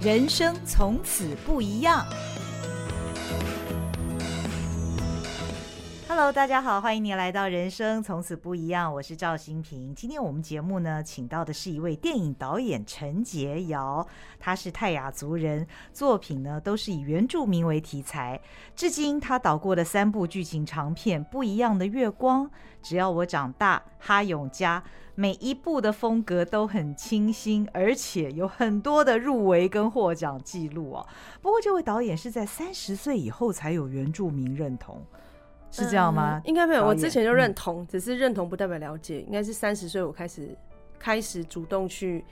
人生从此不一样。Hello，大家好，欢迎您来到《人生从此不一样》，我是赵新平。今天我们节目呢，请到的是一位电影导演陈洁瑶，他是泰雅族人，作品呢都是以原住民为题材。至今他导过的三部剧情长片，《不一样的月光》、《只要我长大》、《哈勇家》，每一部的风格都很清新，而且有很多的入围跟获奖记录哦。不过，这位导演是在三十岁以后才有原住民认同。是这样吗？嗯、应该没有，我之前就认同，嗯、只是认同不代表了解。应该是三十岁我开始开始主动去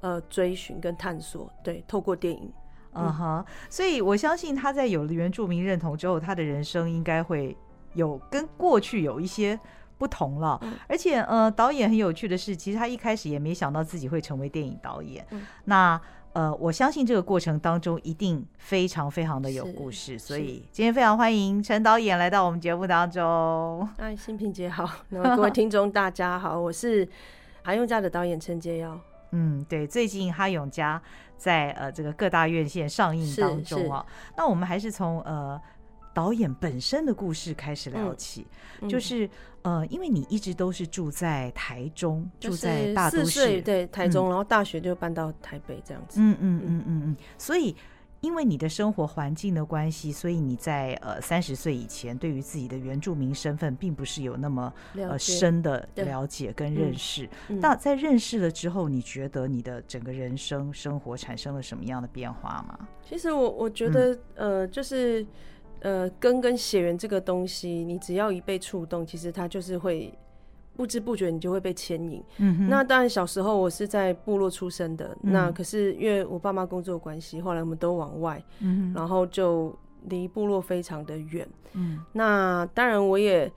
呃追寻跟探索，对，透过电影，嗯哼，所以我相信他在有了原住民认同之后，他的人生应该会有跟过去有一些不同了。嗯、而且呃，导演很有趣的是，其实他一开始也没想到自己会成为电影导演。嗯、那。呃，我相信这个过程当中一定非常非常的有故事，所以今天非常欢迎陈导演来到我们节目当中。哎，新平姐好，那各位听众大家好，我是韩永家的导演陈杰耀。嗯，对，最近哈永家在呃这个各大院线上映当中啊，那我们还是从呃。导演本身的故事开始聊起，就是呃，因为你一直都是住在台中，住在大都市，对台中，嗯、然后大学就搬到台北这样子。嗯嗯嗯嗯嗯。所以，因为你的生活环境的关系，所以你在呃三十岁以前，对于自己的原住民身份，并不是有那么呃深的了解跟认识。那在认识了之后，你觉得你的整个人生生活产生了什么样的变化吗？其实我我觉得、嗯、呃，就是。呃，根跟血缘这个东西，你只要一被触动，其实它就是会不知不觉你就会被牵引。嗯哼，那当然小时候我是在部落出生的，嗯、那可是因为我爸妈工作关系，后来我们都往外，嗯哼，然后就离部落非常的远。嗯，那当然我也。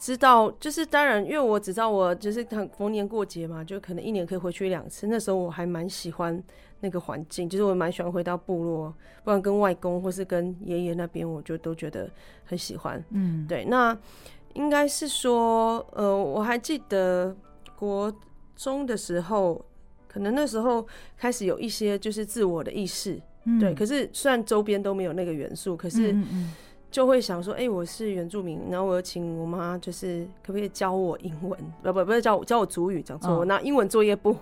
知道，就是当然，因为我只知道我就是逢年过节嘛，就可能一年可以回去两次。那时候我还蛮喜欢那个环境，就是我蛮喜欢回到部落，不管跟外公或是跟爷爷那边，我就都觉得很喜欢。嗯，对。那应该是说，呃，我还记得国中的时候，可能那时候开始有一些就是自我的意识。嗯，对。可是虽然周边都没有那个元素，可是。嗯嗯就会想说，哎、欸，我是原住民，然后我有请我妈，就是可不可以教我英文？不不不是教我教我族语，讲错，我拿英文作业簿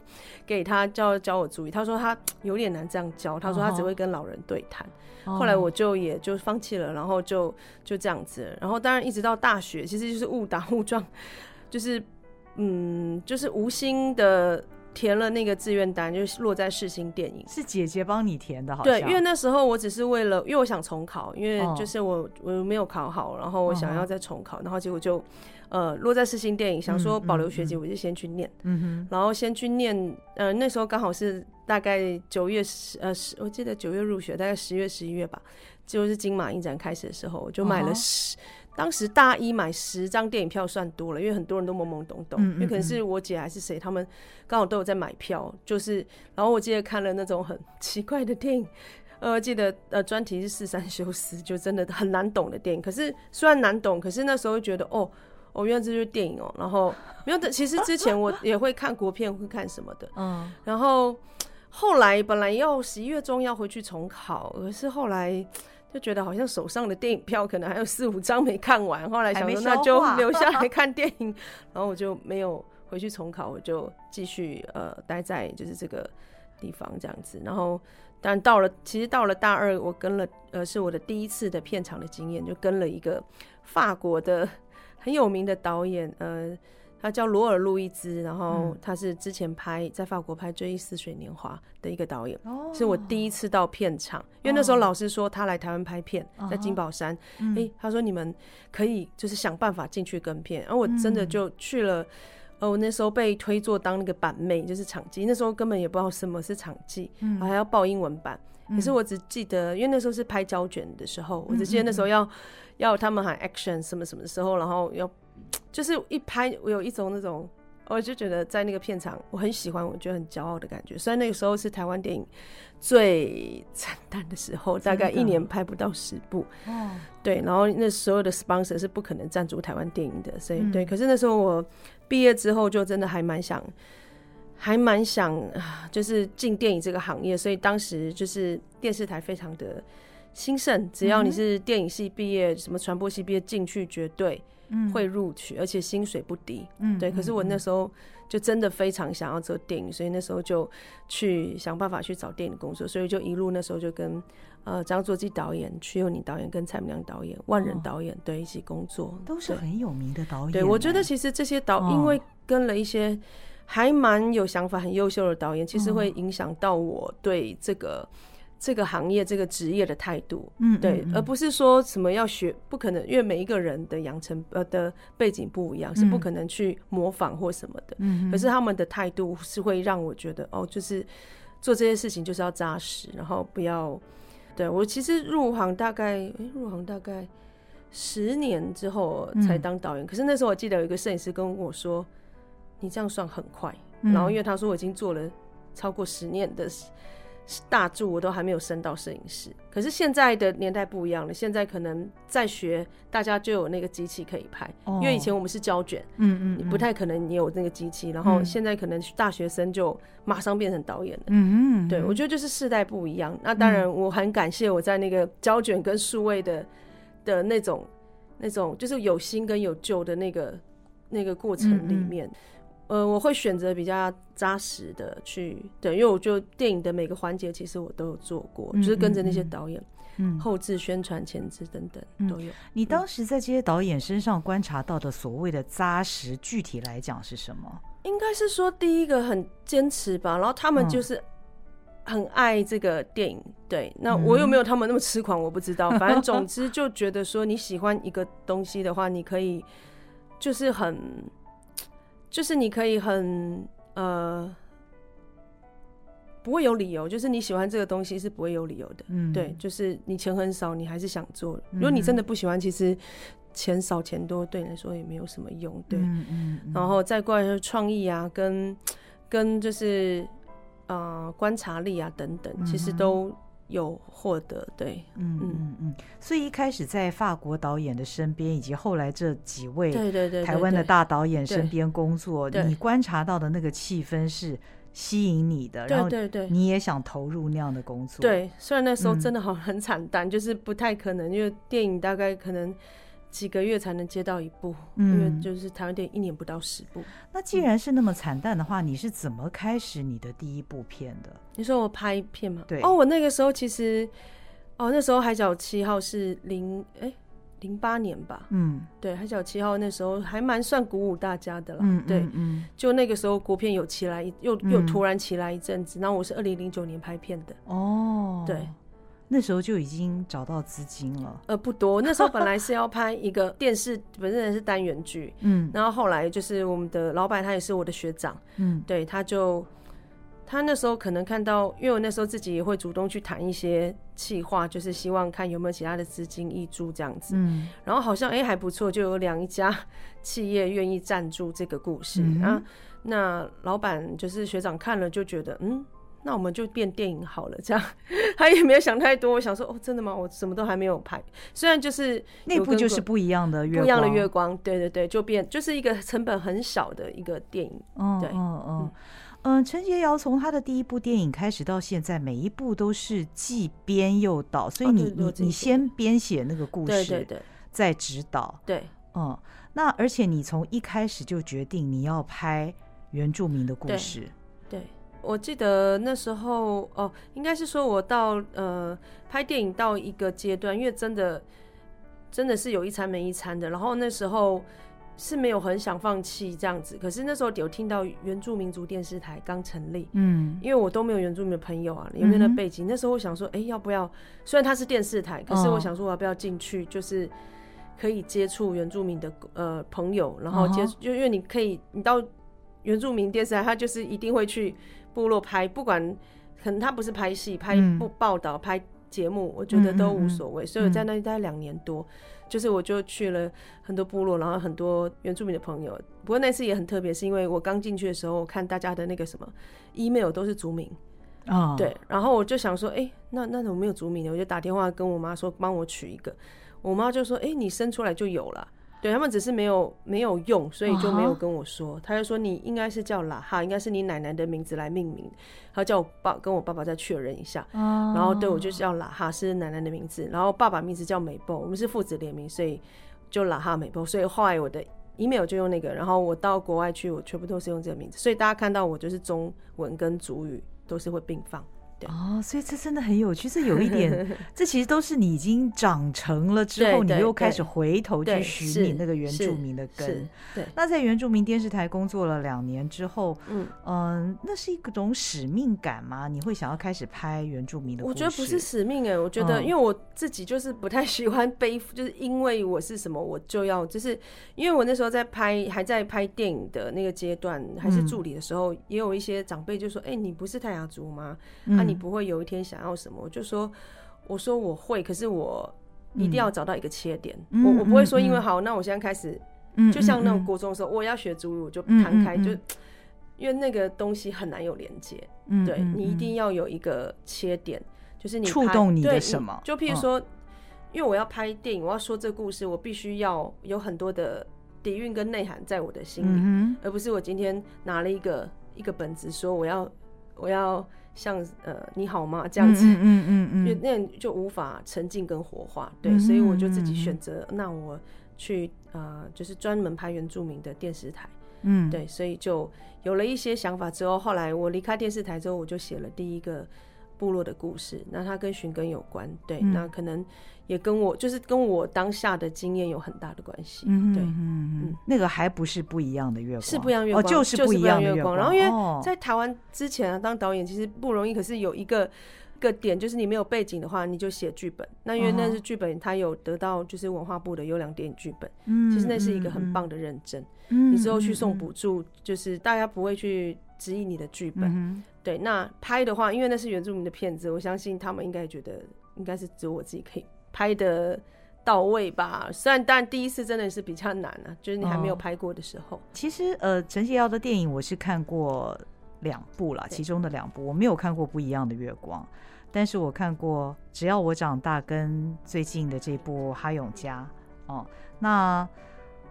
给他教教我族语。他说他有点难这样教，他说他只会跟老人对谈。后来我就也就放弃了，然后就就这样子。然后当然一直到大学，其实就是误打误撞，就是嗯，就是无心的。填了那个志愿单，就是落在世新电影，是姐姐帮你填的，好像。对，因为那时候我只是为了，因为我想重考，因为就是我、哦、我没有考好，然后我想要再重考，然后结果就呃落在世新电影，想说保留学籍，我就先去念，嗯哼，然后先去念，呃那时候刚好是大概九月十呃十，我记得九月入学，大概十月十一月吧，就是金马影展开始的时候，我就买了十。哦当时大一买十张电影票算多了，因为很多人都懵懵懂懂，嗯嗯嗯，因为可能是我姐还是谁，他们刚好都有在买票，就是，然后我记得看了那种很奇怪的电影，呃，记得呃专题是四三修斯，就真的很难懂的电影。可是虽然难懂，可是那时候觉得哦，哦，原来这就是电影哦。然后没有的，其实之前我也会看国片，会看什么的，嗯。然后后来本来要十一月中要回去重考，可是后来。就觉得好像手上的电影票可能还有四五张没看完，后来想说那就 留下来看电影，然后我就没有回去重考，我就继续呃待在就是这个地方这样子。然后但到了其实到了大二，我跟了呃是我的第一次的片场的经验，就跟了一个法国的很有名的导演呃。他叫罗尔·路易兹，然后他是之前拍在法国拍《追忆似水年华》的一个导演，哦、是我第一次到片场，因为那时候老师说他来台湾拍片，哦、在金宝山，哎、嗯。欸，他说你们可以就是想办法进去跟片，然后我真的就去了，呃，我那时候被推做当那个板妹，就是场记，那时候根本也不知道什么是场记，嗯、还要报英文版，可是我只记得，因为那时候是拍胶卷的时候，我只记得那时候要要他们喊 action 什么什么的时候，然后要。就是一拍，我有一种那种，我就觉得在那个片场，我很喜欢，我觉得很骄傲的感觉。虽然那个时候是台湾电影最惨淡的时候，大概一年拍不到十部，哦，对，然后那所有的 sponsor 是不可能赞助台湾电影的，所以对。可是那时候我毕业之后，就真的还蛮想，还蛮想就是进电影这个行业，所以当时就是电视台非常的兴盛，只要你是电影系毕业，嗯、什么传播系毕业进去，绝对会录取，而且薪水不低。嗯，对。可是我那时候就真的非常想要做电影，所以那时候就去想办法去找电影工作，所以就一路那时候就跟呃张作骥导演、瞿友宁导演、跟蔡明亮导演、万人导演对一起工作，都是很有名的导演。对，我觉得其实这些导，因为跟了一些还蛮有想法、很优秀的导演，其实会影响到我对这个。这个行业这个职业的态度，嗯，对，而不是说什么要学，不可能，因为每一个人的养成呃的背景不一样，是不可能去模仿或什么的。嗯，可是他们的态度是会让我觉得，哦，就是做这些事情就是要扎实，然后不要。对，我其实入行大概，诶，入行大概十年之后才当导演。可是那时候我记得有一个摄影师跟我说：“你这样算很快。”然后因为他说我已经做了超过十年的。大助我都还没有升到摄影师，可是现在的年代不一样了，现在可能在学，大家就有那个机器可以拍，因为以前我们是胶卷，嗯嗯，你不太可能你有那个机器，然后现在可能大学生就马上变成导演了，嗯嗯，对，我觉得就是世代不一样。那当然我很感谢我在那个胶卷跟数位的的那种那种就是有新跟有旧的那个那个过程里面。呃，我会选择比较扎实的去，对，因为我觉得电影的每个环节其实我都有做过，嗯、就是跟着那些导演，嗯，后置、宣传、前置等等都有、嗯。你当时在这些导演身上观察到的所谓的扎实，具体来讲是什么？应该是说第一个很坚持吧，然后他们就是很爱这个电影，对，那我又没有他们那么痴狂，我不知道，反正总之就觉得说你喜欢一个东西的话，你可以就是很。就是你可以很呃，不会有理由，就是你喜欢这个东西是不会有理由的，嗯，对，就是你钱很少，你还是想做。如果你真的不喜欢，其实钱少钱多对你来说也没有什么用，对，嗯嗯。然后再过来就是创意啊，跟跟就是呃观察力啊等等，其实都。有获得，对，嗯嗯。嗯，所以一开始在法国导演的身边，以及后来这几位对对对台湾的大导演身边工作，你观察到的那个气氛是吸引你的，然后对对，你也想投入那样的工作。对，虽然那时候真的好很惨淡，就是不太可能，因为电影大概可能。几个月才能接到一部，嗯、因为就是台湾电影一年不到十部。那既然是那么惨淡的话，嗯、你是怎么开始你的第一部片的？你说我拍片吗？对。哦，我那个时候其实，哦，那时候《海角七号》是零哎零八年吧？嗯，对，《海角七号》那时候还蛮算鼓舞大家的了。嗯，对，嗯，嗯，就那个时候国片有起来，又又突然起来一阵子。然后我是二零零九年拍片的。哦，对。那时候就已经找到资金了，呃，不多。那时候本来是要拍一个电视，本身是单元剧，嗯，然后后来就是我们的老板，他也是我的学长，嗯，对，他就他那时候可能看到，因为我那时候自己也会主动去谈一些企划，就是希望看有没有其他的资金挹注这样子，嗯，然后好像哎、欸、还不错，就有两家企业愿意赞助这个故事，嗯、啊，那老板就是学长看了就觉得，嗯。那我们就变电影好了，这样 他也没有想太多。我想说，哦，真的吗？我什么都还没有拍，虽然就是那部就是不一样的月光，不一样的月光，对对对，就变就是一个成本很小的一个电影。嗯对嗯嗯嗯，陈洁瑶从他的第一部电影开始到现在，每一部都是既编又导，所以你、哦、你你先编写那个故事，对对对，再指导，对，嗯，那而且你从一开始就决定你要拍原住民的故事，我记得那时候哦，应该是说我到呃拍电影到一个阶段，因为真的真的是有一餐没一餐的，然后那时候是没有很想放弃这样子。可是那时候有听到原住民族电视台刚成立，嗯，因为我都没有原住民的朋友啊，有没有那背景？嗯、那时候我想说，哎、欸，要不要？虽然它是电视台，可是我想说我要不要进去，就是可以接触原住民的呃朋友，然后接触，就因为你可以，你到原住民电视台，他就是一定会去。部落拍，不管可能他不是拍戏、拍不报道、拍节目，我觉得都无所谓。所以我在那里待两年多，就是我就去了很多部落，然后很多原住民的朋友。不过那次也很特别，是因为我刚进去的时候，我看大家的那个什么 email 都是族名啊，对。然后我就想说，哎，那那怎么没有族名呢？我就打电话跟我妈说，帮我取一个。我妈就说，哎，你生出来就有了。对他们只是没有没有用，所以就没有跟我说。他就说你应该是叫拉哈，应该是你奶奶的名字来命名。他叫我爸跟我爸爸再确认一下，然后对我就是叫拉哈是奶奶的名字，然后爸爸名字叫美波，我们是父子联名，所以就拉哈美波。所以后来我的 email 就用那个，然后我到国外去，我全部都是用这个名字，所以大家看到我就是中文跟主语都是会并放。哦，所以这真的很有趣，这有一点，这其实都是你已经长成了之后，你又开始回头去寻你那个原住民的根。对，那在原住民电视台工作了两年之后，嗯嗯、呃，那是一种使命感吗？你会想要开始拍原住民的？我觉得不是使命哎、欸，我觉得因为我自己就是不太喜欢背负，就是因为我是什么我就要，就是因为我那时候在拍还在拍电影的那个阶段，还是助理的时候，嗯、也有一些长辈就说：“哎、欸，你不是泰雅族吗？”嗯你不会有一天想要什么？我就说，我说我会，可是我一定要找到一个切点。嗯、我我不会说，因为好，那我现在开始，嗯、就像那种国中的时候，我要学主语，我就摊开，嗯、就因为那个东西很难有连接。嗯、对，你一定要有一个切点，就是你触动你的什么？就譬如说，因为我要拍电影，我要说这个故事，我必须要有很多的底蕴跟内涵在我的心里，嗯、而不是我今天拿了一个一个本子说我要我要。像呃，你好吗？这样子，嗯嗯嗯，就那样就无法沉浸跟活化，对，嗯、所以我就自己选择，嗯、那我去呃，就是专门拍原住民的电视台，嗯，对，所以就有了一些想法之后，后来我离开电视台之后，我就写了第一个部落的故事，那它跟寻根有关，对，嗯、那可能。也跟我就是跟我当下的经验有很大的关系，嗯，对，嗯嗯，那个还不是不一样的月光，是不一样月光，哦，就是不一样的月光。然后因为在台湾之前啊，当导演其实不容易，可是有一个一个点，就是你没有背景的话，你就写剧本。那因为那是剧本，它有得到就是文化部的优良电影剧本，嗯，其实那是一个很棒的认证。嗯，你之后去送补助，就是大家不会去质疑你的剧本。对，那拍的话，因为那是原住民的片子，我相信他们应该觉得应该是只有我自己可以。拍的到位吧，虽然但第一次真的是比较难啊，就是你还没有拍过的时候。哦、其实呃，陈洁瑶的电影我是看过两部啦，其中的两部我没有看过《不一样的月光》，但是我看过《只要我长大》跟最近的这部《哈永家》哦。那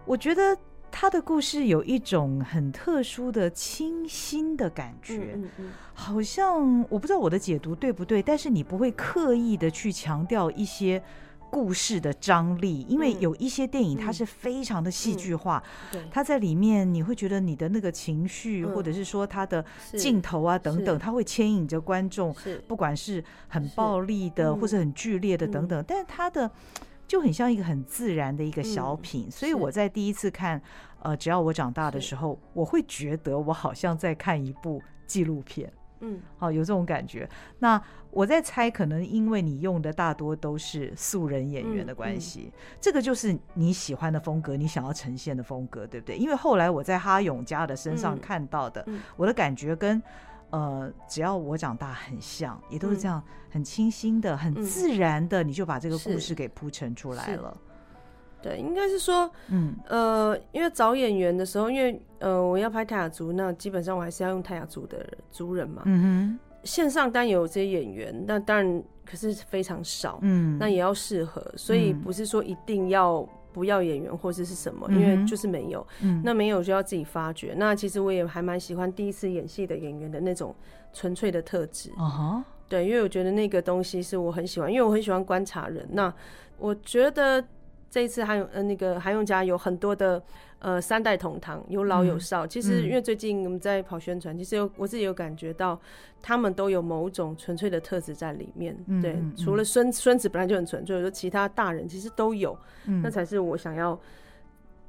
我觉得他的故事有一种很特殊的清新的感觉，嗯嗯嗯，好像我不知道我的解读对不对，但是你不会刻意的去强调一些故事的张力，因为有一些电影它是非常的戏剧化，嗯嗯、它在里面你会觉得你的那个情绪，嗯、或者是说它的镜头啊等等，它会牵引着观众，不管是很暴力的或者很剧烈的等等，嗯、但是它的就很像一个很自然的一个小品，嗯、所以我在第一次看。呃，只要我长大的时候，我会觉得我好像在看一部纪录片，嗯，好，有这种感觉。那我在猜，可能因为你用的大多都是素人演员的关系，这个就是你喜欢的风格，你想要呈现的风格，对不对？因为后来我在哈永家的身上看到的，我的感觉跟呃，只要我长大很像，也都是这样，很清新的、很自然的，你就把这个故事给铺陈出来了。对，应该是说，嗯，呃，因为找演员的时候，因为呃，我要拍泰雅族，那基本上我还是要用泰雅族的族人嘛。嗯哼。线上当然有这些演员，那当然可是非常少。嗯。那也要适合，所以不是说一定要不要演员或者是什么，嗯、因为就是没有。嗯。那没有就要自己发掘。那其实我也还蛮喜欢第一次演戏的演员的那种纯粹的特质。对，因为我觉得那个东西是我很喜欢，因为我很喜欢观察人。那我觉得。这一次还有呃那个韩勇家有很多的呃三代同堂，有老有少。嗯、其实因为最近我们在跑宣传，嗯、其实有我自己有感觉到，他们都有某种纯粹的特质在里面。嗯、对，嗯、除了孙孙子本来就很纯粹，说其他大人其实都有，嗯、那才是我想要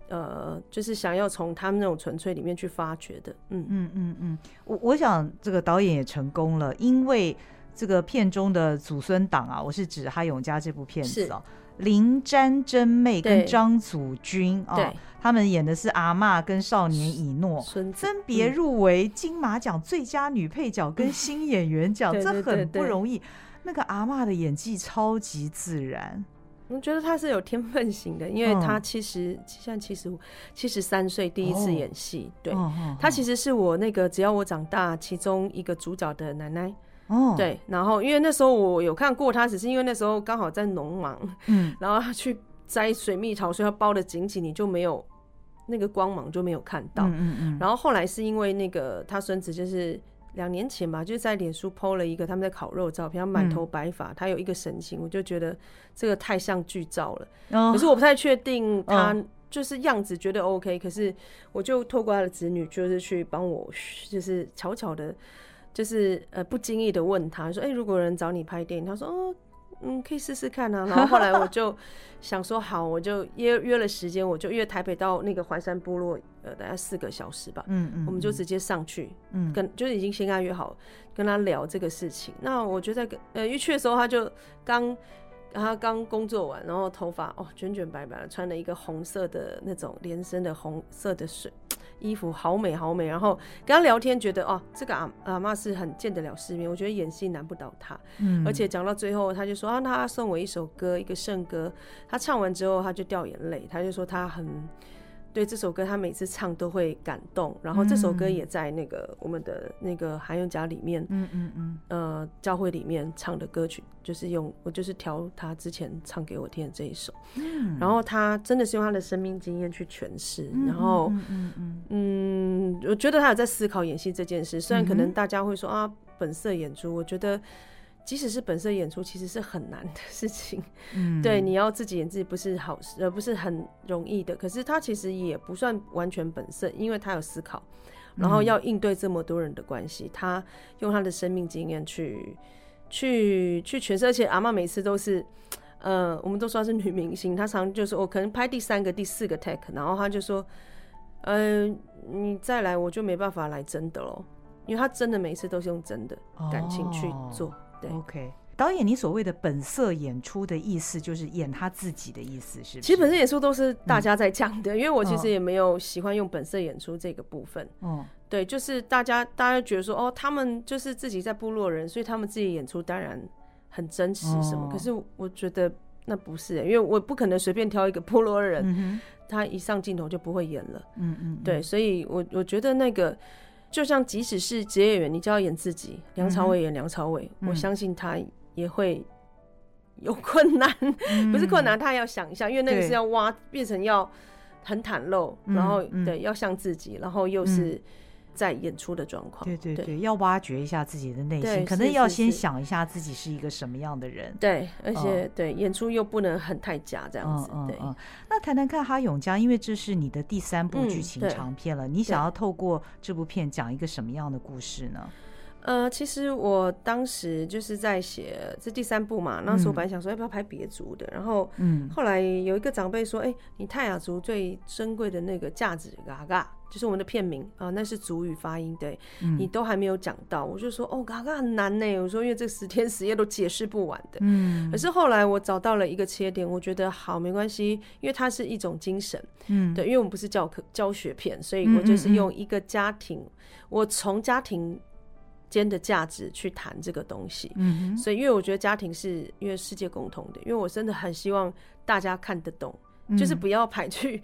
呃就是想要从他们那种纯粹里面去发掘的。嗯。嗯嗯嗯，我我想这个导演也成功了，因为这个片中的祖孙档啊，我是指哈永嘉这部片子哦。林詹真妹跟张祖君啊，哦、他们演的是阿嬷跟少年以诺，分别入围金马奖最佳女配角跟 新演员奖，嗯、这很不容易。那个阿嬷的演技超级自然，我觉得她是有天分型的，因为她其实现在七十五、七十三岁第一次演戏，哦、对，她其实是我那个只要我长大其中一个主角的奶奶。哦，对，然后因为那时候我有看过他，只是因为那时候刚好在农忙，嗯，然后他去摘水蜜桃，所以她包的紧紧，你就没有那个光芒就没有看到。嗯嗯嗯。然后后来是因为那个他孙子就是。两年前吧，就在脸书 PO 了一个他们在烤肉的照片，他满头白发，他有一个神情，我就觉得这个太像剧照了。哦、可是我不太确定他就是样子觉得 OK，、哦、可是我就透过他的子女，就是去帮我，就是悄悄的，就是呃不经意的问他说：“哎、欸，如果有人找你拍电影，他说哦。”嗯，可以试试看啊。然后后来我就 想说，好，我就约约了时间，我就约台北到那个环山部落，呃，大概四个小时吧。嗯嗯，我们就直接上去，嗯，跟就是已经先跟他约好，跟他聊这个事情。那我觉得，呃，一去的时候他就刚。他刚工作完，然后头发哦卷卷白白的，穿了一个红色的那种连身的红色的水衣服，好美好美。然后跟他聊天，觉得哦，这个阿阿妈是很见得了世面，我觉得演戏难不倒他。嗯，而且讲到最后，他就说啊，他送我一首歌，一个圣歌。他唱完之后，他就掉眼泪，他就说他很。对这首歌，他每次唱都会感动。然后这首歌也在那个我们的那个韩永家里面，嗯嗯嗯，呃，教会里面唱的歌曲，就是用我就是调他之前唱给我听的这一首。嗯，然后他真的是用他的生命经验去诠释。然后，嗯嗯嗯，我觉得他有在思考演戏这件事。虽然可能大家会说啊，本色演出，我觉得。即使是本色演出，其实是很难的事情。嗯，对，你要自己演自己不是好事，呃，不是很容易的。可是他其实也不算完全本色，因为他有思考，然后要应对这么多人的关系，他用他的生命经验去去去诠释。而且阿妈每次都是，呃，我们都说她是女明星，她常就说我可能拍第三个、第四个 take，然后她就说，嗯、呃，你再来我就没办法来真的喽，因为她真的每次都是用真的感情去做。对 OK，导演，你所谓的本色演出的意思，就是演他自己的意思，是不是？其实本色演出都是大家在讲的，嗯、因为我其实也没有喜欢用本色演出这个部分。哦，对，就是大家大家觉得说，哦，他们就是自己在部落人，所以他们自己演出当然很真实什么。哦、可是我觉得那不是、欸，因为我不可能随便挑一个部落人，嗯、他一上镜头就不会演了。嗯，嗯嗯，对，所以我我觉得那个。就像即使是职业演员，你就要演自己。梁朝伟演梁朝伟，嗯、我相信他也会有困难，嗯、不是困难，他要想一下，因为那个是要挖，变成要很袒露，然后、嗯、对，要像自己，然后又是。嗯在演出的状况，对对对，对要挖掘一下自己的内心，可能要先想一下自己是一个什么样的人。对，而且、哦、对演出又不能很太假，这样子。嗯、对、那谈谈看哈永家，因为这是你的第三部剧情长片了，嗯、你想要透过这部片讲一个什么样的故事呢？呃，其实我当时就是在写这第三部嘛，那时候我本来想说要不要拍别族的，嗯、然后，嗯，后来有一个长辈说，哎、欸，你泰雅族最珍贵的那个价值嘎嘎，就是我们的片名啊、呃，那是主语发音，对，嗯、你都还没有讲到，我就说，哦，嘎嘎很难呢，我说因为这十天十夜都解释不完的，嗯，可是后来我找到了一个切点，我觉得好没关系，因为它是一种精神，嗯，对，因为我们不是教科教学片，所以我就是用一个家庭，嗯嗯嗯我从家庭。间的价值去谈这个东西，嗯哼，所以因为我觉得家庭是因为世界共同的，因为我真的很希望大家看得懂，嗯、就是不要排去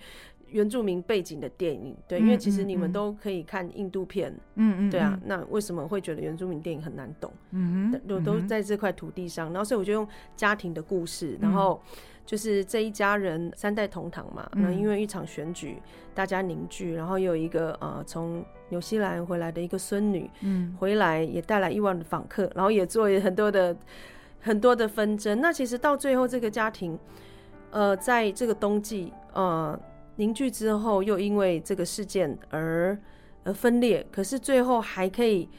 原住民背景的电影，对，嗯、因为其实你们都可以看印度片，嗯嗯，对啊，那为什么会觉得原住民电影很难懂？嗯哼，都都在这块土地上，然后所以我就用家庭的故事，然后。就是这一家人三代同堂嘛，那、嗯、因为一场选举，大家凝聚，然后有一个呃从纽西兰回来的一个孙女，嗯，回来也带来亿万的访客，然后也做很多的很多的纷争。那其实到最后，这个家庭，呃，在这个冬季呃凝聚之后，又因为这个事件而而分裂，可是最后还可以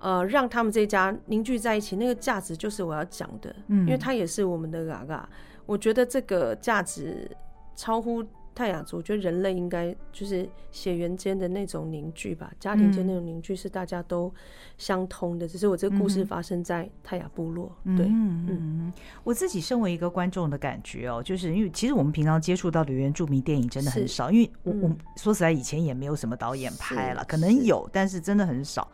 呃让他们这家凝聚在一起，那个价值就是我要讲的，嗯，因为他也是我们的嘎嘎。我觉得这个价值超乎泰雅族，我觉得人类应该就是血缘间的那种凝聚吧，家庭间那种凝聚是大家都相通的。只是我这个故事发生在泰雅部落，嗯、对，嗯嗯。我自己身为一个观众的感觉哦，就是因为其实我们平常接触到的原住民电影真的很少，因为我我说实在以前也没有什么导演拍了，可能有，但是真的很少。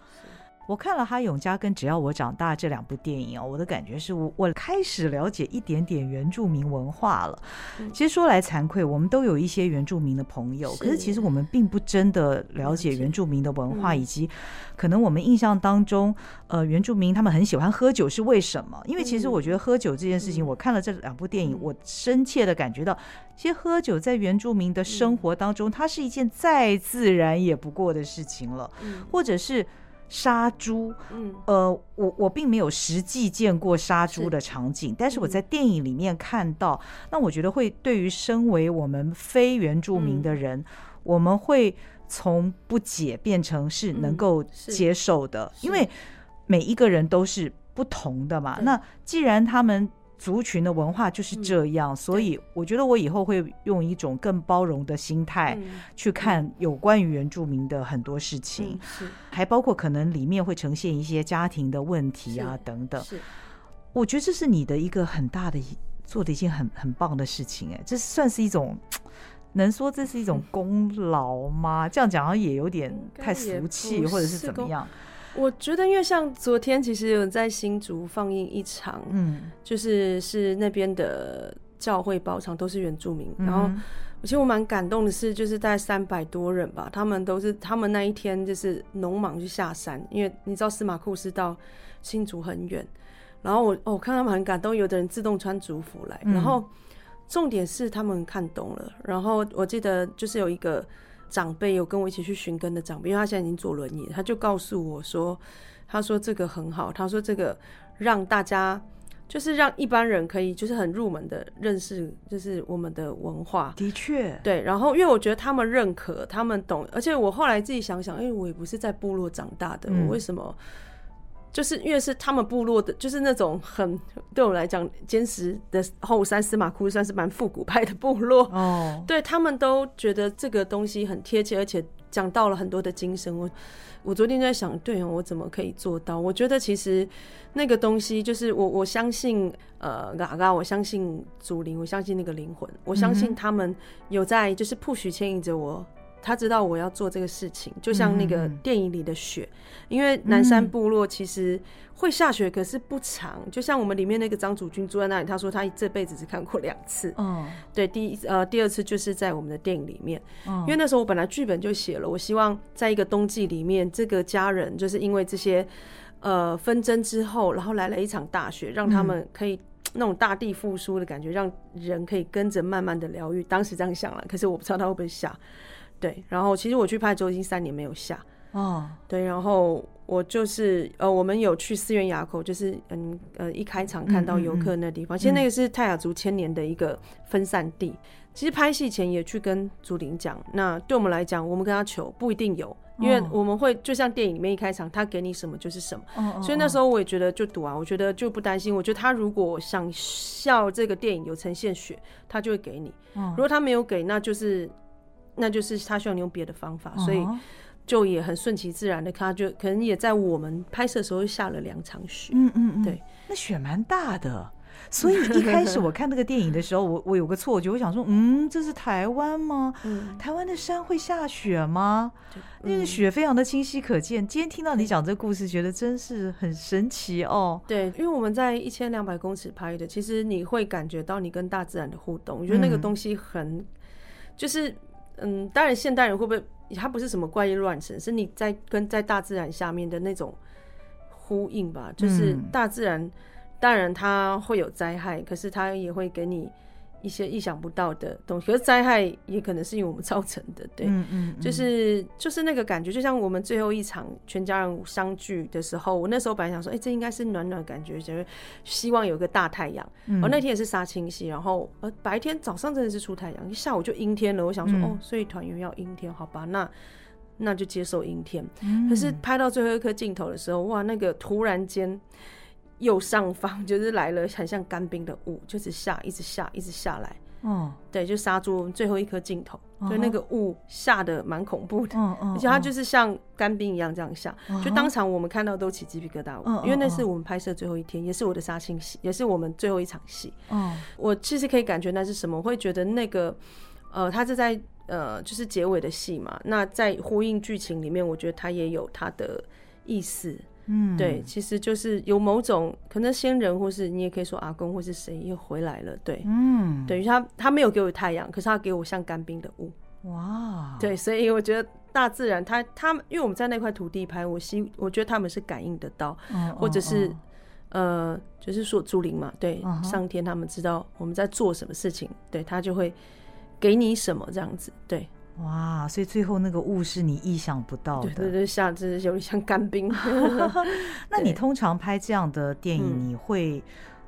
我看了《哈永嘉》跟《只要我长大》这两部电影啊，我的感觉是我我开始了解一点点原住民文化了。其实说来惭愧，我们都有一些原住民的朋友，可是其实我们并不真的了解原住民的文化，以及可能我们印象当中，呃，原住民他们很喜欢喝酒是为什么？因为其实我觉得喝酒这件事情，我看了这两部电影，我深切的感觉到，其实喝酒在原住民的生活当中，它是一件再自然也不过的事情了，或者是。杀猪，嗯，呃，我我并没有实际见过杀猪的场景，但是我在电影里面看到，那我觉得会对于身为我们非原住民的人，我们会从不解变成是能够接受的，因为每一个人都是不同的嘛。那既然他们。族群的文化就是这样，所以我觉得我以后会用一种更包容的心态去看有关于原住民的很多事情，还包括可能里面会呈现一些家庭的问题啊等等。我觉得这是你的一个很大的做的一件很很棒的事情，哎，这算是一种，能说这是一种功劳吗？这样讲好像也有点太俗气，或者是怎么样？我觉得，因为像昨天其实有在新竹放映一场，嗯，就是是那边的教会包场都是原住民，嗯、然后其实我蛮感动的是，就是大概三百多人吧，他们都是他们那一天就是农忙去下山，因为你知道司马库斯到新竹很远，然后我哦我看他们很感动，有的人自动穿族服来，然后重点是他们看懂了，然后我记得就是有一个。长辈有跟我一起去寻根的长辈，因为他现在已经坐轮椅，他就告诉我说：“他说这个很好，他说这个让大家就是让一般人可以就是很入门的认识，就是我们的文化。”的确，对。然后因为我觉得他们认可，他们懂，而且我后来自己想想，因为我也不是在部落长大的，我为什么？就是越是他们部落的，就是那种很对我来讲坚实的后山司马库算是蛮复古派的部落哦，对他们都觉得这个东西很贴切，而且讲到了很多的精神。我我昨天在想，对我怎么可以做到？我觉得其实那个东西就是我我相信呃嘎嘎，我相信祖灵，我相信那个灵魂，我相信他们有在就是 push 牵引着我。他知道我要做这个事情，就像那个电影里的雪，因为南山部落其实会下雪，可是不长。就像我们里面那个张祖君住在那里，他说他这辈子只看过两次。嗯，对，第一呃第二次就是在我们的电影里面，因为那时候我本来剧本就写了，我希望在一个冬季里面，这个家人就是因为这些呃纷争之后，然后来了一场大雪，让他们可以那种大地复苏的感觉，让人可以跟着慢慢的疗愈。当时这样想了，可是我不知道他会不会下。对，然后其实我去拍之后已经三年没有下哦。对，然后我就是呃，我们有去四院垭口，就是嗯呃一开场看到游客那地方，嗯嗯嗯、其实那个是泰雅族千年的一个分散地。嗯、其实拍戏前也去跟祖林讲，那对我们来讲，我们跟他求不一定有，因为我们会就像电影里面一开场，他给你什么就是什么。哦、所以那时候我也觉得就赌啊，我觉得就不担心。我觉得他如果想笑这个电影有呈现血，他就会给你。如果他没有给，那就是。那就是他需要你用别的方法，所以就也很顺其自然的，他就可能也在我们拍摄的时候下了两场雪。嗯嗯嗯，对，那雪蛮大的，所以 一开始我看那个电影的时候，我我有个错觉，我想说，嗯，这是台湾吗？台湾的山会下雪吗？那个雪非常的清晰可见。今天听到你讲这个故事，觉得真是很神奇哦。对，因为我们在一千两百公尺拍的，其实你会感觉到你跟大自然的互动，我觉得那个东西很就是。嗯，当然，现代人会不会？他不是什么怪力乱神，是你在跟在大自然下面的那种呼应吧？就是大自然，当然它会有灾害，可是它也会给你。一些意想不到的东西，可是灾害也可能是因为我们造成的，对，嗯嗯嗯、就是就是那个感觉，就像我们最后一场全家人相聚的时候，我那时候本来想说，哎、欸，这应该是暖暖感觉，就是希望有个大太阳。嗯、我那天也是杀青戏，然后呃白天早上真的是出太阳，下午就阴天了。我想说，嗯、哦，所以团员要阴天，好吧，那那就接受阴天。嗯、可是拍到最后一颗镜头的时候，哇，那个突然间。右上方 就是来了很像干冰的雾，就是下，一直下，一直下来。哦，对，就杀住最后一颗镜头，就那个雾下的蛮恐怖的，而且它就是像干冰一样这样下，就当场我们看到都起鸡皮疙瘩。因为那是我们拍摄最后一天，也是我的杀青戏，也是我们最后一场戏。哦，我其实可以感觉那是什么，我会觉得那个，呃，它是在呃，就是结尾的戏嘛。那在呼应剧情里面，我觉得它也有它的意思。嗯，对，其实就是有某种可能先人，或是你也可以说阿公，或是谁又回来了，对，嗯，等于他他没有给我太阳，可是他给我像干冰的雾，哇，对，所以我觉得大自然他他们，因为我们在那块土地拍，我希我觉得他们是感应得到，哦、或者是、哦、呃，就是说祖灵嘛，对，哦、上天他们知道我们在做什么事情，对他就会给你什么这样子，对。哇，所以最后那个雾是你意想不到的，对对对，像这有点像干冰。那你通常拍这样的电影，你会、嗯、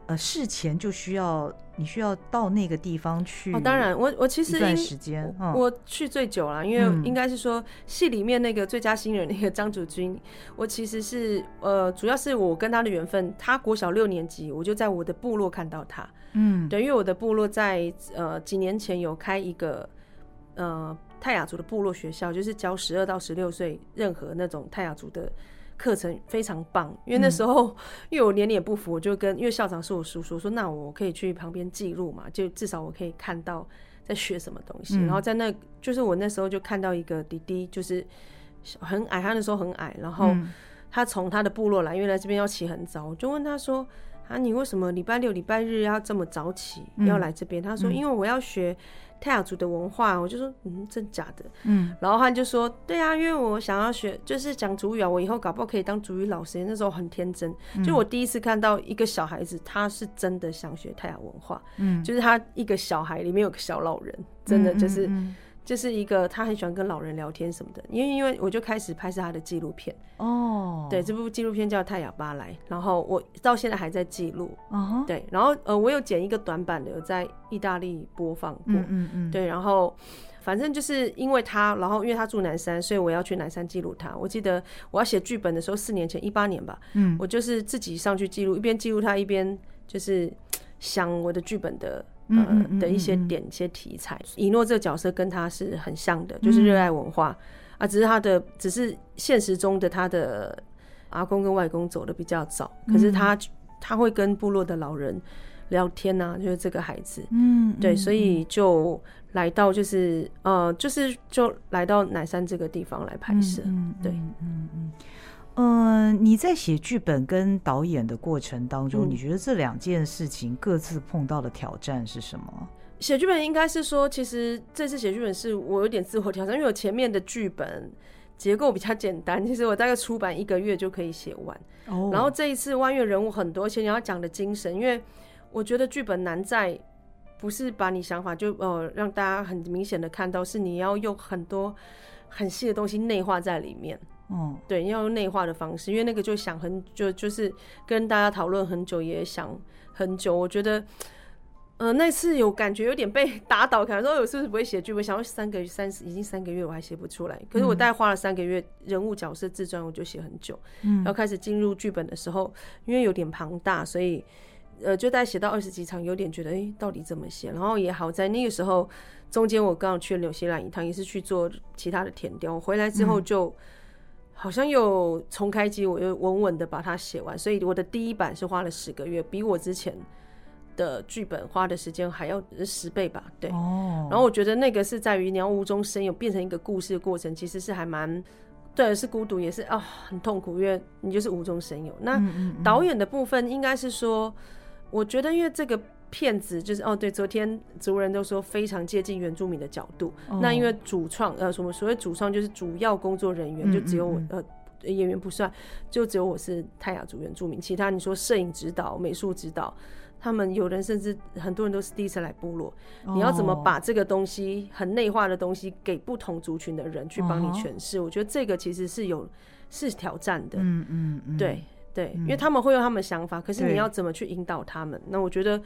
呃事前就需要你需要到那个地方去？哦，当然，我我其实一段时间、嗯、我去最久了，因为应该是说戏里面那个最佳新人那个张祖君，我其实是呃主要是我跟他的缘分，他国小六年级，我就在我的部落看到他，嗯，对，因为我的部落在呃几年前有开一个呃。泰雅族的部落学校就是教十二到十六岁任何那种泰雅族的课程非常棒，因为那时候 因为我年龄也不符，我就跟因为校长是我叔叔，说那我可以去旁边记录嘛，就至少我可以看到在学什么东西。然后在那就是我那时候就看到一个弟弟，就是很矮，他那时候很矮，然后他从他的部落来，因为来这边要起很早，我就问他说啊，你为什么礼拜六、礼拜日要这么早起要来这边？他说因为我要学。泰雅族的文化，我就说，嗯，真假的，嗯，然后他就说，对啊，因为我想要学，就是讲主语啊，我以后搞不好可以当主语老师。那时候很天真，嗯、就我第一次看到一个小孩子，他是真的想学泰雅文化，嗯，就是他一个小孩里面有个小老人，真的就是。嗯嗯嗯就是一个他很喜欢跟老人聊天什么的，因为因为我就开始拍摄他的纪录片哦，oh. 对，这部纪录片叫《泰雅巴莱》，然后我到现在还在记录，uh huh. 对，然后呃我有剪一个短版的，有在意大利播放过，嗯嗯嗯，对，然后反正就是因为他，然后因为他住南山，所以我要去南山记录他。我记得我要写剧本的时候，四年前一八年吧，嗯，我就是自己上去记录，一边记录他，一边就是想我的剧本的。呃的一些点、一些题材，以诺这个角色跟他是很像的，就是热爱文化。啊，只是他的，只是现实中的他的阿公跟外公走的比较早，可是他他会跟部落的老人聊天呐、啊，就是这个孩子，嗯，对，所以就来到就是呃，就是就来到乃山这个地方来拍摄，对，嗯嗯。嗯、呃，你在写剧本跟导演的过程当中，嗯、你觉得这两件事情各自碰到的挑战是什么？写剧本应该是说，其实这次写剧本是我有点自我挑战，因为我前面的剧本结构比较简单，其实我大概出版一个月就可以写完。哦，然后这一次万月人物很多，而且你要讲的精神，因为我觉得剧本难在不是把你想法就呃让大家很明显的看到，是你要用很多很细的东西内化在里面。嗯，对，要用内化的方式，因为那个就想很就就是跟大家讨论很久，也想很久。我觉得，呃，那次有感觉有点被打倒，可能说我是不是不会写剧本？想要三个三十已经三个月我还写不出来，可是我大概花了三个月，人物角色自传我就写很久。嗯，要开始进入剧本的时候，因为有点庞大，所以呃，就大概写到二十几场，有点觉得哎、欸，到底怎么写？然后也好在那个时候中间我刚好去了纽西兰一趟，也是去做其他的填调，我回来之后就。嗯好像又重开机，我又稳稳的把它写完，所以我的第一版是花了十个月，比我之前的剧本花的时间还要十倍吧。对，哦。然后我觉得那个是在于你要无中生有，变成一个故事的过程，其实是还蛮，对，是孤独，也是啊、哦，很痛苦，因为你就是无中生有。那导演的部分应该是说，我觉得因为这个。片子就是哦，对，昨天植物人都说非常接近原住民的角度。Oh. 那因为主创呃，什么所谓主创就是主要工作人员，就只有我、呃演员不算，就只有我是泰雅族原住民。其他你说摄影指导、美术指导，他们有人甚至很多人都是第一次来部落。Oh. 你要怎么把这个东西很内化的东西给不同族群的人去帮你诠释？Oh. 我觉得这个其实是有是挑战的。嗯嗯嗯，对对，因为他们会有他们的想法，可是你要怎么去引导他们？那我觉得。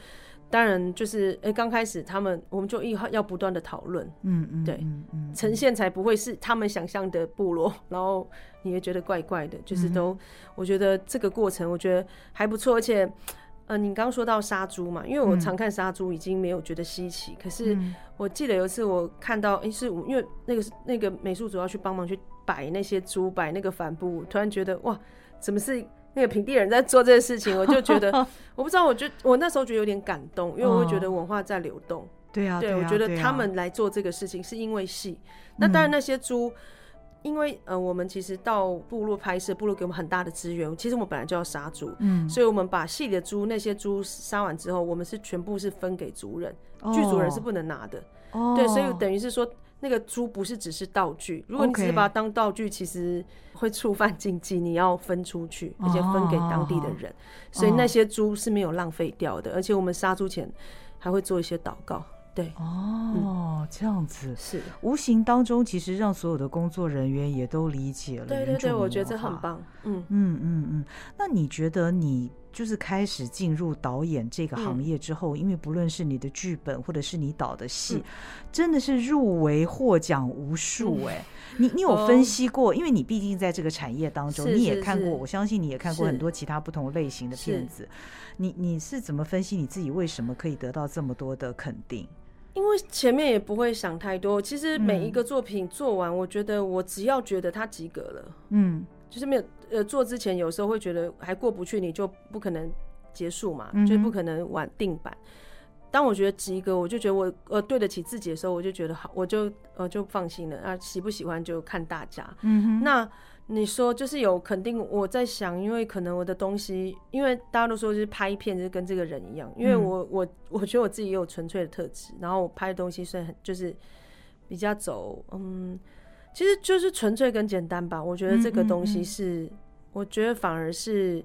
当然，就是哎，刚开始他们，我们就一要不断的讨论，嗯嗯，对，呈现才不会是他们想象的部落，然后你也觉得怪怪的，就是都，我觉得这个过程我觉得还不错，而且，呃，你刚刚说到杀猪嘛，因为我常看杀猪，已经没有觉得稀奇，可是我记得有一次我看到，哎，是因为那个那个美术组要去帮忙去摆那些猪，摆那个帆布，突然觉得哇，怎么是？那个平地人在做这个事情，我就觉得，我不知道，我就我那时候觉得有点感动，因为我会觉得文化在流动。对啊，对，我觉得他们来做这个事情是因为戏。那当然那些猪，因为呃，我们其实到部落拍摄，部落给我们很大的资源。其实我们本来就要杀猪，嗯，所以我们把戏里的猪那些猪杀完之后，我们是全部是分给族人，剧组人是不能拿的。哦，对，所以等于是说，那个猪不是只是道具，如果你只是把它当道具，其实会触犯禁忌，你要分出去，而且分给当地的人。所以那些猪是没有浪费掉的，而且我们杀猪前还会做一些祷告。对哦，嗯、这样子是无形当中，其实让所有的工作人员也都理解了。对对对，我觉得这很棒。嗯嗯嗯嗯，那你觉得你就是开始进入导演这个行业之后，嗯、因为不论是你的剧本或者是你导的戏，嗯、真的是入围获奖无数哎、欸。嗯、你你有分析过？哦、因为你毕竟在这个产业当中，你也看过，我相信你也看过很多其他不同类型的片子。你你是怎么分析你自己为什么可以得到这么多的肯定？因为前面也不会想太多，其实每一个作品做完，我觉得我只要觉得它及格了，嗯，就是没有呃做之前，有时候会觉得还过不去，你就不可能结束嘛，就不可能晚定版。当我觉得及格，我就觉得我呃对得起自己的时候，我就觉得好，我就呃就放心了啊，喜不喜欢就看大家，嗯哼，那。你说就是有肯定，我在想，因为可能我的东西，因为大家都说就是拍片就是跟这个人一样，因为我、嗯、我我觉得我自己也有纯粹的特质，然后我拍的东西虽然很就是比较走，嗯，其实就是纯粹跟简单吧。我觉得这个东西是，嗯嗯嗯我觉得反而是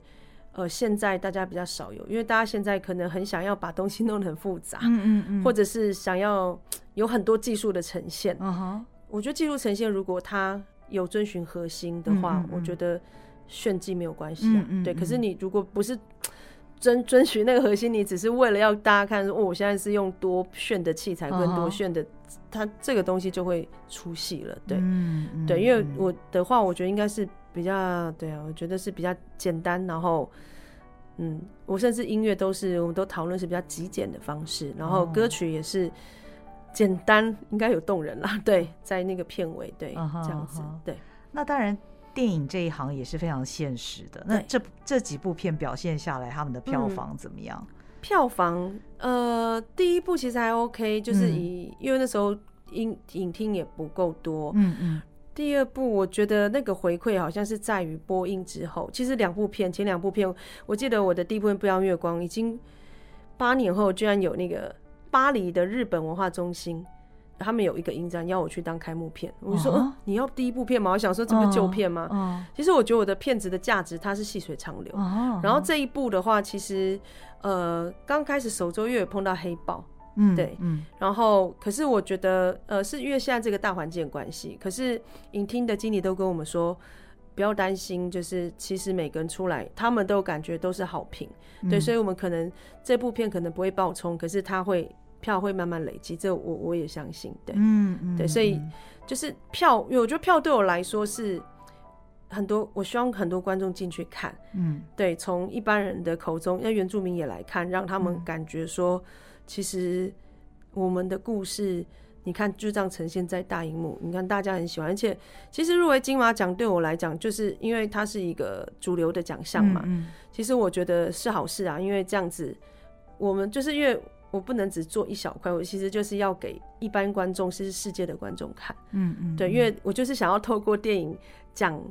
呃现在大家比较少有，因为大家现在可能很想要把东西 弄得很复杂，嗯嗯嗯，或者是想要有很多技术的呈现。嗯哼，我觉得技术呈现如果它有遵循核心的话，我觉得炫技没有关系啊。对，可是你如果不是遵遵循那个核心，你只是为了要大家看说，哦，我现在是用多炫的器材跟多炫的，它这个东西就会出戏了。对，对，因为我的话，我觉得应该是比较对啊，我觉得是比较简单，然后嗯，我甚至音乐都是，我们都讨论是比较极简的方式，然后歌曲也是。简单应该有动人啦，对，在那个片尾，对，uh huh, 这样子，对。那当然，电影这一行也是非常现实的。那这对这几部片表现下来，他们的票房怎么样？嗯、票房，呃，第一部其实还 OK，就是以、嗯、因为那时候影影厅也不够多，嗯嗯。第二部我觉得那个回馈好像是在于播映之后，其实两部片前两部片，我记得我的第一部片《不要月光》已经八年后居然有那个。巴黎的日本文化中心，他们有一个影展要我去当开幕片，我就说，哦，你要第一部片吗？我想说，这不是旧片吗？哦，其实我觉得我的片子的价值它是细水长流。哦，然后这一部的话，其实呃刚开始首周月碰到黑豹，嗯，对，嗯，然后可是我觉得呃是因为现在这个大环境关系，可是影厅的经理都跟我们说。不要担心，就是其实每个人出来，他们都感觉都是好评，嗯、对，所以我们可能这部片可能不会爆冲，可是它会票会慢慢累积，这我我也相信，对，嗯嗯，对，所以就是票，因为我觉得票对我来说是很多，我希望很多观众进去看，嗯，对，从一般人的口中，让原住民也来看，让他们感觉说，其实我们的故事。你看，就这样呈现在大荧幕，你看大家很喜欢，而且其实入围金马奖对我来讲，就是因为它是一个主流的奖项嘛。嗯嗯其实我觉得是好事啊，因为这样子，我们就是因为我不能只做一小块，我其实就是要给一般观众，是世界的观众看。嗯，嗯嗯，对，因为我就是想要透过电影讲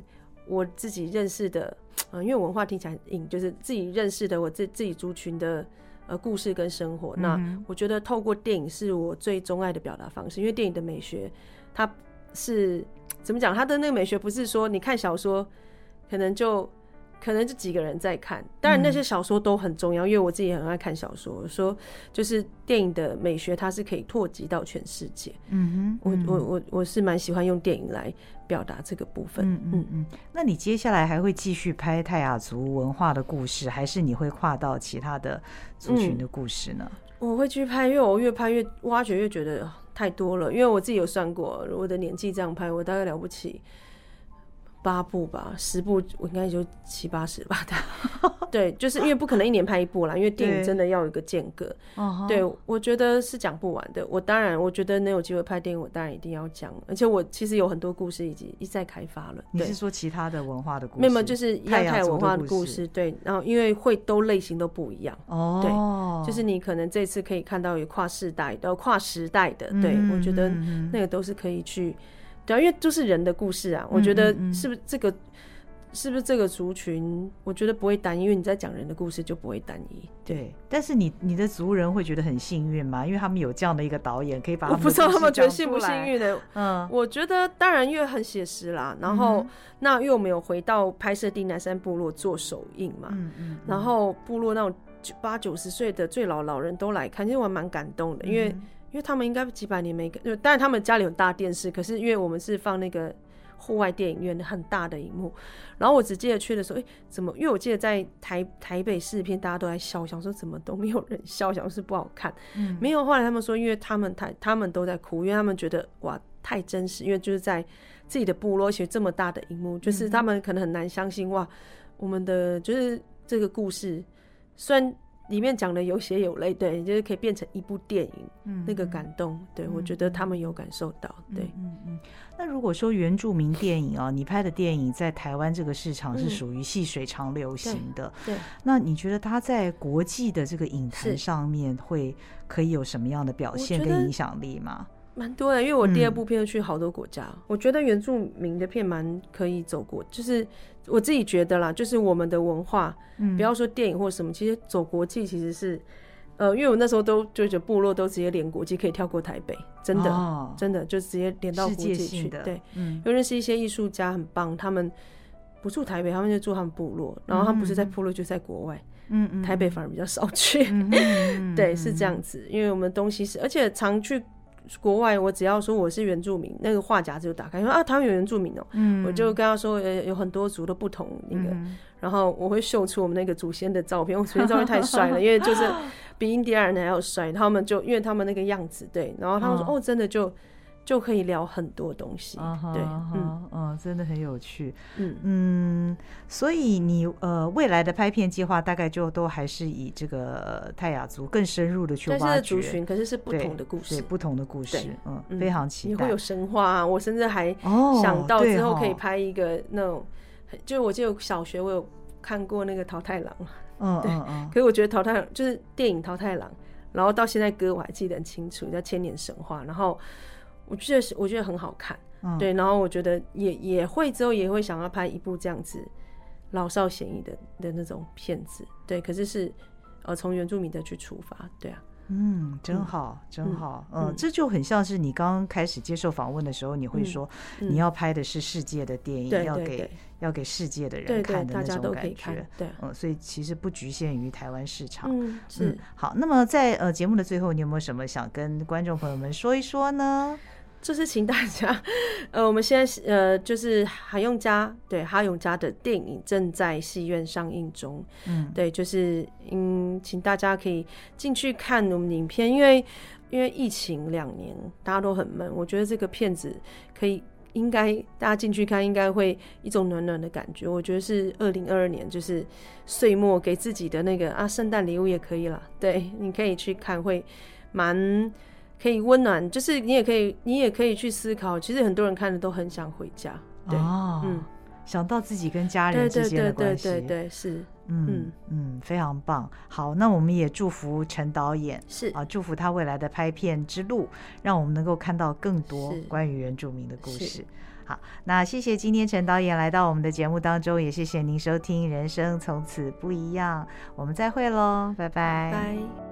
我自己认识的，嗯，因为文化听起来很硬，就是自己认识的我自自己族群的。呃，故事跟生活，那我觉得透过电影是我最钟爱的表达方式，因为电影的美学，它是怎么讲？它的那个美学不是说你看小说，可能就。可能就几个人在看，当然那些小说都很重要，嗯、因为我自己也很爱看小说。我说就是电影的美学，它是可以拓及到全世界。嗯哼，嗯我我我我是蛮喜欢用电影来表达这个部分。嗯嗯嗯。那你接下来还会继续拍泰雅族文化的故事，还是你会跨到其他的族群的故事呢？嗯、我会继续拍，因为我越拍越挖掘，越觉得太多了。因为我自己有算过，我的年纪这样拍，我大概了不起。八部吧，十部我应该也就七八十吧。对，就是因为不可能一年拍一部啦，因为电影真的要有一个间隔。对，我觉得是讲不完的。我当然，我觉得能有机会拍电影，我当然一定要讲。而且我其实有很多故事已经一再开发了。你是说其他的文化的故事？没有，就是亚太文化的故事。对，然后因为会都类型都不一样。哦，对，就是你可能这次可以看到有跨世代的、跨时代的。对，我觉得那个都是可以去。对啊，因为就是人的故事啊，我觉得是不是这个？是不是这个族群？我觉得不会单一，因为你在讲人的故事就不会单一。对，但是你你的族人会觉得很幸运吗？因为他们有这样的一个导演可以把他们。我不知道他们觉得幸不幸运的。嗯，我觉得当然因为很写实啦。然后、嗯、那因为我们有回到拍摄地南山部落做首映嘛。嗯嗯。然后部落那种八九十岁的最老老人都来看，其实我蛮感动的，因为、嗯、因为他们应该几百年没就，当然他们家里有大电视，可是因为我们是放那个。户外电影院很大的荧幕，然后我只记得去的时候，哎、欸，怎么？因为我记得在台台北试片，大家都在笑，想说怎么都没有人笑，想说是不好看。嗯，没有。后来他们说，因为他们台他们都在哭，因为他们觉得哇太真实，因为就是在自己的部落，其实这么大的荧幕，就是他们可能很难相信哇，我们的就是这个故事虽然。里面讲的有血有泪，对，就是可以变成一部电影，嗯，那个感动，对，我觉得他们有感受到，对，嗯嗯。那如果说原住民电影啊，你拍的电影在台湾这个市场是属于细水长流型的，对，那你觉得它在国际的这个影坛上面会可以有什么样的表现跟影响力吗？蛮多的，因为我第二部片去好多国家，嗯、我觉得原住民的片蛮可以走过，就是我自己觉得啦，就是我们的文化，嗯、不要说电影或什么，其实走国际其实是，呃，因为我那时候都就觉得部落都直接连国际，可以跳过台北，真的，哦、真的就直接连到国际去，对，嗯，又认识一些艺术家很棒，他们不住台北，他们就住他们部落，然后他们不是在部落就在国外，嗯嗯，台北反而比较少去，对，是这样子，因为我们东西是，而且常去。国外，我只要说我是原住民，那个话匣子就打开，说啊，他们有原住民哦、喔，嗯、我就跟他说，呃，有很多族的不同那个，嗯、然后我会秀出我们那个祖先的照片，我祖先照片太帅了，因为就是比印第安人还要帅，他们就因为他们那个样子，对，然后他们说，哦，哦，真的就。就可以聊很多东西，uh huh, 对，嗯。嗯，真的很有趣，嗯。嗯，所以你呃未来的拍片计划大概就都还是以这个泰雅族更深入的去挖掘，族群，可是是不同的故事，对，对不同的故事，对嗯，非常期待。你会有神话啊，我甚至还想到之后可以拍一个那种，哦、就我记得小学我有看过那个桃太郎，嗯对，嗯。嗯，可是我觉得淘太郎就是电影淘太郎，然后到现在歌我还记得很清楚，叫千年神话，然后。我觉得是，我觉得很好看，嗯、对，然后我觉得也也会之后也会想要拍一部这样子老少咸宜的的那种片子，对，可是是呃从原住民的去出发，对啊。嗯，真好，真好。嗯，这就很像是你刚刚开始接受访问的时候，你会说你要拍的是世界的电影，要给要给世界的人看的那种感觉。对，嗯，所以其实不局限于台湾市场。嗯，是。好，那么在呃节目的最后，你有没有什么想跟观众朋友们说一说呢？就是请大家，呃，我们现在呃，就是哈永家，对哈永家的电影正在戏院上映中，嗯，对，就是嗯，请大家可以进去看我们影片，因为因为疫情两年大家都很闷，我觉得这个片子可以应该大家进去看，应该会一种暖暖的感觉。我觉得是二零二二年，就是岁末给自己的那个啊，圣诞礼物也可以了，对，你可以去看，会蛮。可以温暖，就是你也可以，你也可以去思考。其实很多人看了都很想回家，对，哦、嗯，想到自己跟家人之间的关系，对对对对对，是，嗯嗯嗯，非常棒。好，那我们也祝福陈导演，是啊，祝福他未来的拍片之路，让我们能够看到更多关于原住民的故事。好，那谢谢今天陈导演来到我们的节目当中，也谢谢您收听《人生从此不一样》，我们再会喽，拜拜。拜拜。